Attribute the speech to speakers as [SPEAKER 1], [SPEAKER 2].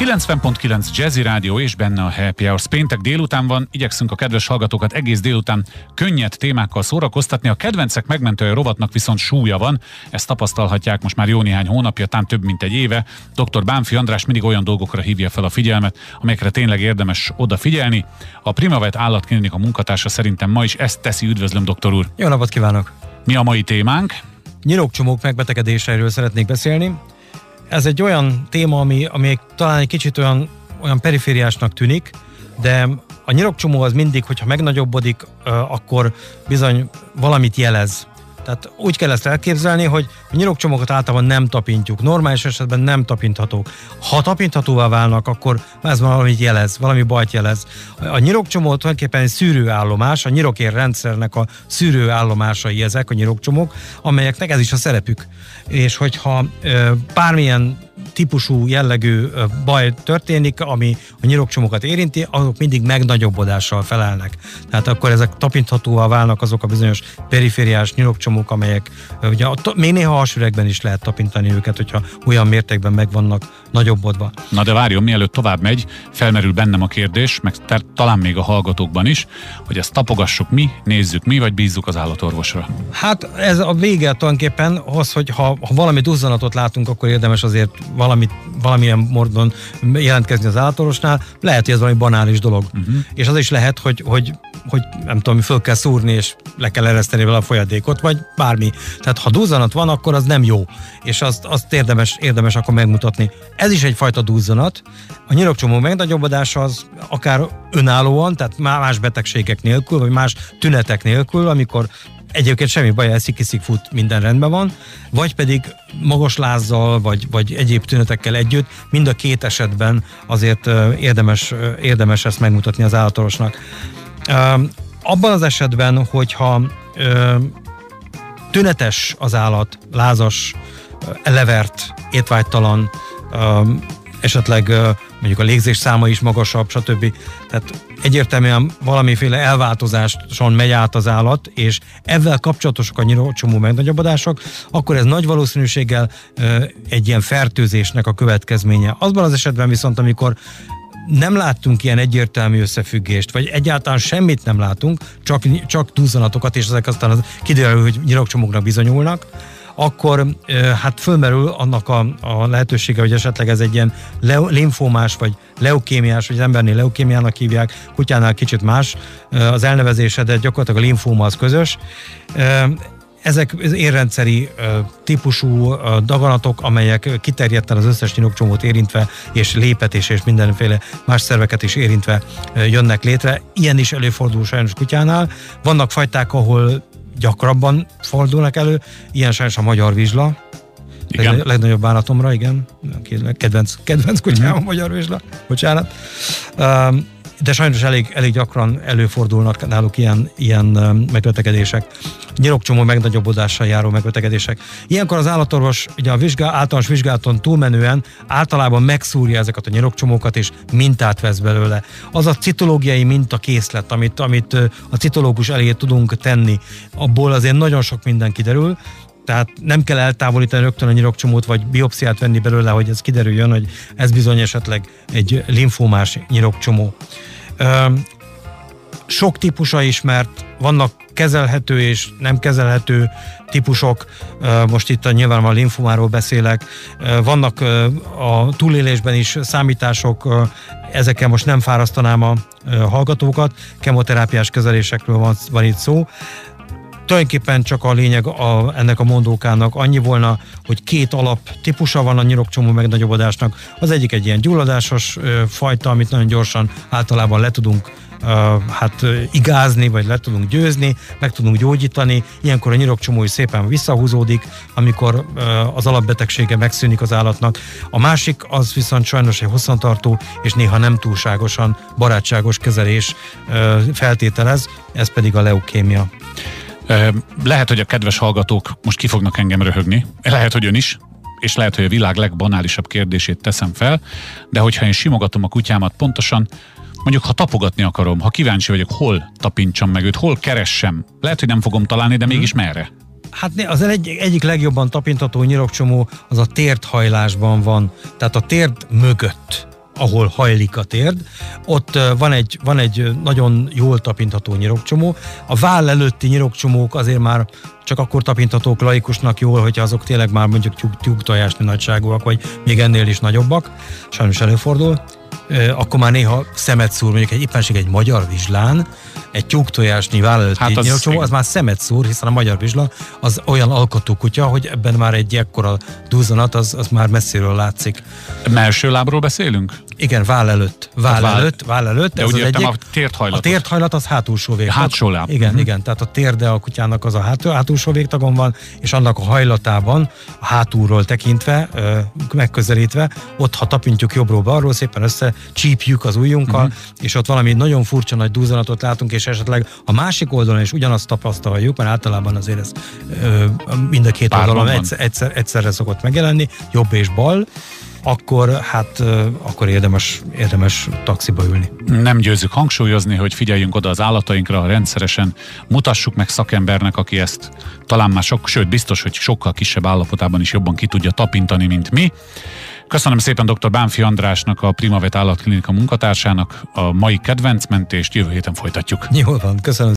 [SPEAKER 1] 90.9 Jazzy Rádió és benne a Happy Hours. Péntek délután van, igyekszünk a kedves hallgatókat egész délután könnyed témákkal szórakoztatni. A kedvencek megmentője rovatnak viszont súlya van, ezt tapasztalhatják most már jó néhány hónapja, talán több mint egy éve. Dr. Bánfi András mindig olyan dolgokra hívja fel a figyelmet, amelyekre tényleg érdemes odafigyelni. A Primavet állatklinika munkatársa szerintem ma is ezt teszi. Üdvözlöm, doktor úr!
[SPEAKER 2] Jó napot kívánok!
[SPEAKER 1] Mi a mai témánk?
[SPEAKER 2] Nyirokcsomók megbetegedéseiről szeretnék beszélni ez egy olyan téma, ami, ami talán egy kicsit olyan, olyan perifériásnak tűnik, de a nyirokcsomó az mindig, hogyha megnagyobbodik, akkor bizony valamit jelez. Tehát úgy kell ezt elképzelni, hogy a nyirokcsomókat általában nem tapintjuk. Normális esetben nem tapinthatók. Ha tapinthatóvá válnak, akkor ez valamit jelez, valami bajt jelez. A nyirokcsomó tulajdonképpen egy szűrőállomás, a nyirokér rendszernek a szűrőállomásai ezek a nyirokcsomók, amelyeknek ez is a szerepük. És hogyha bármilyen típusú jellegű baj történik, ami a nyirokcsomokat érinti, azok mindig megnagyobbodással felelnek. Tehát akkor ezek tapinthatóvá válnak azok a bizonyos perifériás nyirokcsomók, amelyek ugye még néha hasüregben is lehet tapintani őket, hogyha olyan mértékben meg vannak nagyobbodva.
[SPEAKER 1] Na de várjon, mielőtt tovább megy, felmerül bennem a kérdés, meg talán még a hallgatókban is, hogy ezt tapogassuk mi, nézzük mi, vagy bízzuk az állatorvosra.
[SPEAKER 2] Hát ez a vége tulajdonképpen az, hogy ha, ha valami duzzanatot látunk, akkor érdemes azért valamit, valamilyen módon jelentkezni az állatorvosnál. Lehet, hogy ez valami banális dolog. Uh-huh. És az is lehet, hogy, hogy, hogy nem tudom, föl kell szúrni, és le kell ereszteni vele a folyadékot, vagy bármi. Tehát ha duzzanat van, akkor az nem jó. És azt, azt érdemes, érdemes akkor megmutatni. Ez is egyfajta duzzanat. A nyirokcsomó megnagyobbadása az akár önállóan, tehát más betegségek nélkül, vagy más tünetek nélkül, amikor egyébként semmi baj, eszik fut, minden rendben van, vagy pedig magas lázzal, vagy, vagy egyéb tünetekkel együtt, mind a két esetben azért érdemes, érdemes ezt megmutatni az állatorvosnak. Abban az esetben, hogyha tünetes az állat, lázas, levert, étvágytalan, esetleg mondjuk a légzés száma is magasabb, stb. Tehát egyértelműen valamiféle elváltozáson megy át az állat, és ezzel kapcsolatosak a nyírócsomó megnagyobbodások, akkor ez nagy valószínűséggel egy ilyen fertőzésnek a következménye. Azban az esetben viszont, amikor nem láttunk ilyen egyértelmű összefüggést, vagy egyáltalán semmit nem látunk, csak, csak túlzanatokat, és ezek aztán az kiderül, hogy nyirokcsomóknak bizonyulnak, akkor hát fölmerül annak a, a lehetősége, hogy esetleg ez egy ilyen le, linfómás, vagy leukémiás, vagy az embernél leukémiának hívják, kutyánál kicsit más az elnevezése, de gyakorlatilag a linfóma az közös. Ezek érrendszeri típusú daganatok, amelyek kiterjedten az összes nyinokcsomót érintve, és lépetés és mindenféle más szerveket is érintve jönnek létre. Ilyen is előfordul sajnos kutyánál. Vannak fajták, ahol gyakrabban fordulnak elő, ilyen sajnos a magyar vizsla, igen. A legnagyobb bánatomra, igen. Kedvenc, kedvenc kutyám a magyar vizsla, bocsánat. Um, de sajnos elég, elég gyakran előfordulnak náluk ilyen, ilyen megbetegedések, nyirokcsomó megnagyobbodással járó megbetegedések. Ilyenkor az állatorvos ugye a vizsgál, általános vizsgálaton túlmenően általában megszúrja ezeket a nyirokcsomókat, és mintát vesz belőle. Az a citológiai mintakészlet, amit, amit a citológus elé tudunk tenni, abból azért nagyon sok minden kiderül, tehát nem kell eltávolítani rögtön a nyirokcsomót, vagy biopsziát venni belőle, hogy ez kiderüljön, hogy ez bizony esetleg egy linfómás nyirokcsomó. Sok típusa ismert, vannak kezelhető és nem kezelhető típusok, most itt a, nyilván a linfomáról beszélek, vannak a túlélésben is számítások, ezekkel most nem fárasztanám a hallgatókat, kemoterápiás kezelésekről van, van itt szó, Tulajdonképpen csak a lényeg a, ennek a mondókának annyi volna, hogy két alap típusa van a nyirokcsomó megnagyobbodásnak. Az egyik egy ilyen gyulladásos ö, fajta, amit nagyon gyorsan általában le tudunk hát igázni, vagy le tudunk győzni, meg tudunk gyógyítani. Ilyenkor a nyirokcsomó is szépen visszahúzódik, amikor az alapbetegsége megszűnik az állatnak. A másik az viszont sajnos egy hosszantartó és néha nem túlságosan barátságos kezelés feltételez, ez pedig a leukémia.
[SPEAKER 1] Lehet, hogy a kedves hallgatók most ki fognak engem röhögni, lehet, hogy ön is, és lehet, hogy a világ legbanálisabb kérdését teszem fel, de hogyha én simogatom a kutyámat pontosan, mondjuk ha tapogatni akarom, ha kíváncsi vagyok, hol tapintsam meg őt, hol keressem, lehet, hogy nem fogom találni, de mégis mhm. merre?
[SPEAKER 2] Hát az egy, egyik legjobban tapintató nyirokcsomó az a térthajlásban van, tehát a térd mögött ahol hajlik a térd, ott van egy, van egy nagyon jól tapintható nyirokcsomó. A váll előtti nyirokcsomók azért már csak akkor tapinthatók laikusnak jól, hogyha azok tényleg már mondjuk tyúk, tyúktojásni nagyságúak, vagy még ennél is nagyobbak. Sajnos előfordul akkor már néha szemet szúr, mondjuk egy éppenség egy magyar vizslán, egy tyúktojásnyi vállalat hát az, csomó, az már szemet szúr, hiszen a magyar vizsla az olyan alkotó kutya, hogy ebben már egy ekkora duzzanat, az, az már messziről látszik.
[SPEAKER 1] Melső lábról beszélünk?
[SPEAKER 2] Igen, váll előtt. Váll, váll előtt, váll előtt.
[SPEAKER 1] De ez úgy az egyik, a térthajlat.
[SPEAKER 2] A térthajlat az hátulsó vég.
[SPEAKER 1] Hátsó láb.
[SPEAKER 2] Igen, uh-huh. igen. Tehát a térde a kutyának az a hát, hátulsó végtagon van, és annak a hajlatában, a hátulról tekintve, megközelítve, ott ha tapintjuk jobbról balról, szépen össze csípjük az ujjunkkal, uh-huh. és ott valami nagyon furcsa nagy duzzanatot látunk, és esetleg a másik oldalon is ugyanazt tapasztaljuk, mert általában azért ez ö, mind a két oldalon egyszer, egyszer, egyszerre szokott megjelenni, jobb és bal, akkor hát akkor érdemes, érdemes taxiba ülni.
[SPEAKER 1] Nem győzzük hangsúlyozni, hogy figyeljünk oda az állatainkra rendszeresen, mutassuk meg szakembernek, aki ezt talán már sok, sőt biztos, hogy sokkal kisebb állapotában is jobban ki tudja tapintani, mint mi. Köszönöm szépen dr. Bánfi Andrásnak, a Primavet Állatklinika munkatársának a mai kedvencmentést, jövő héten folytatjuk.
[SPEAKER 2] Jól van, köszönöm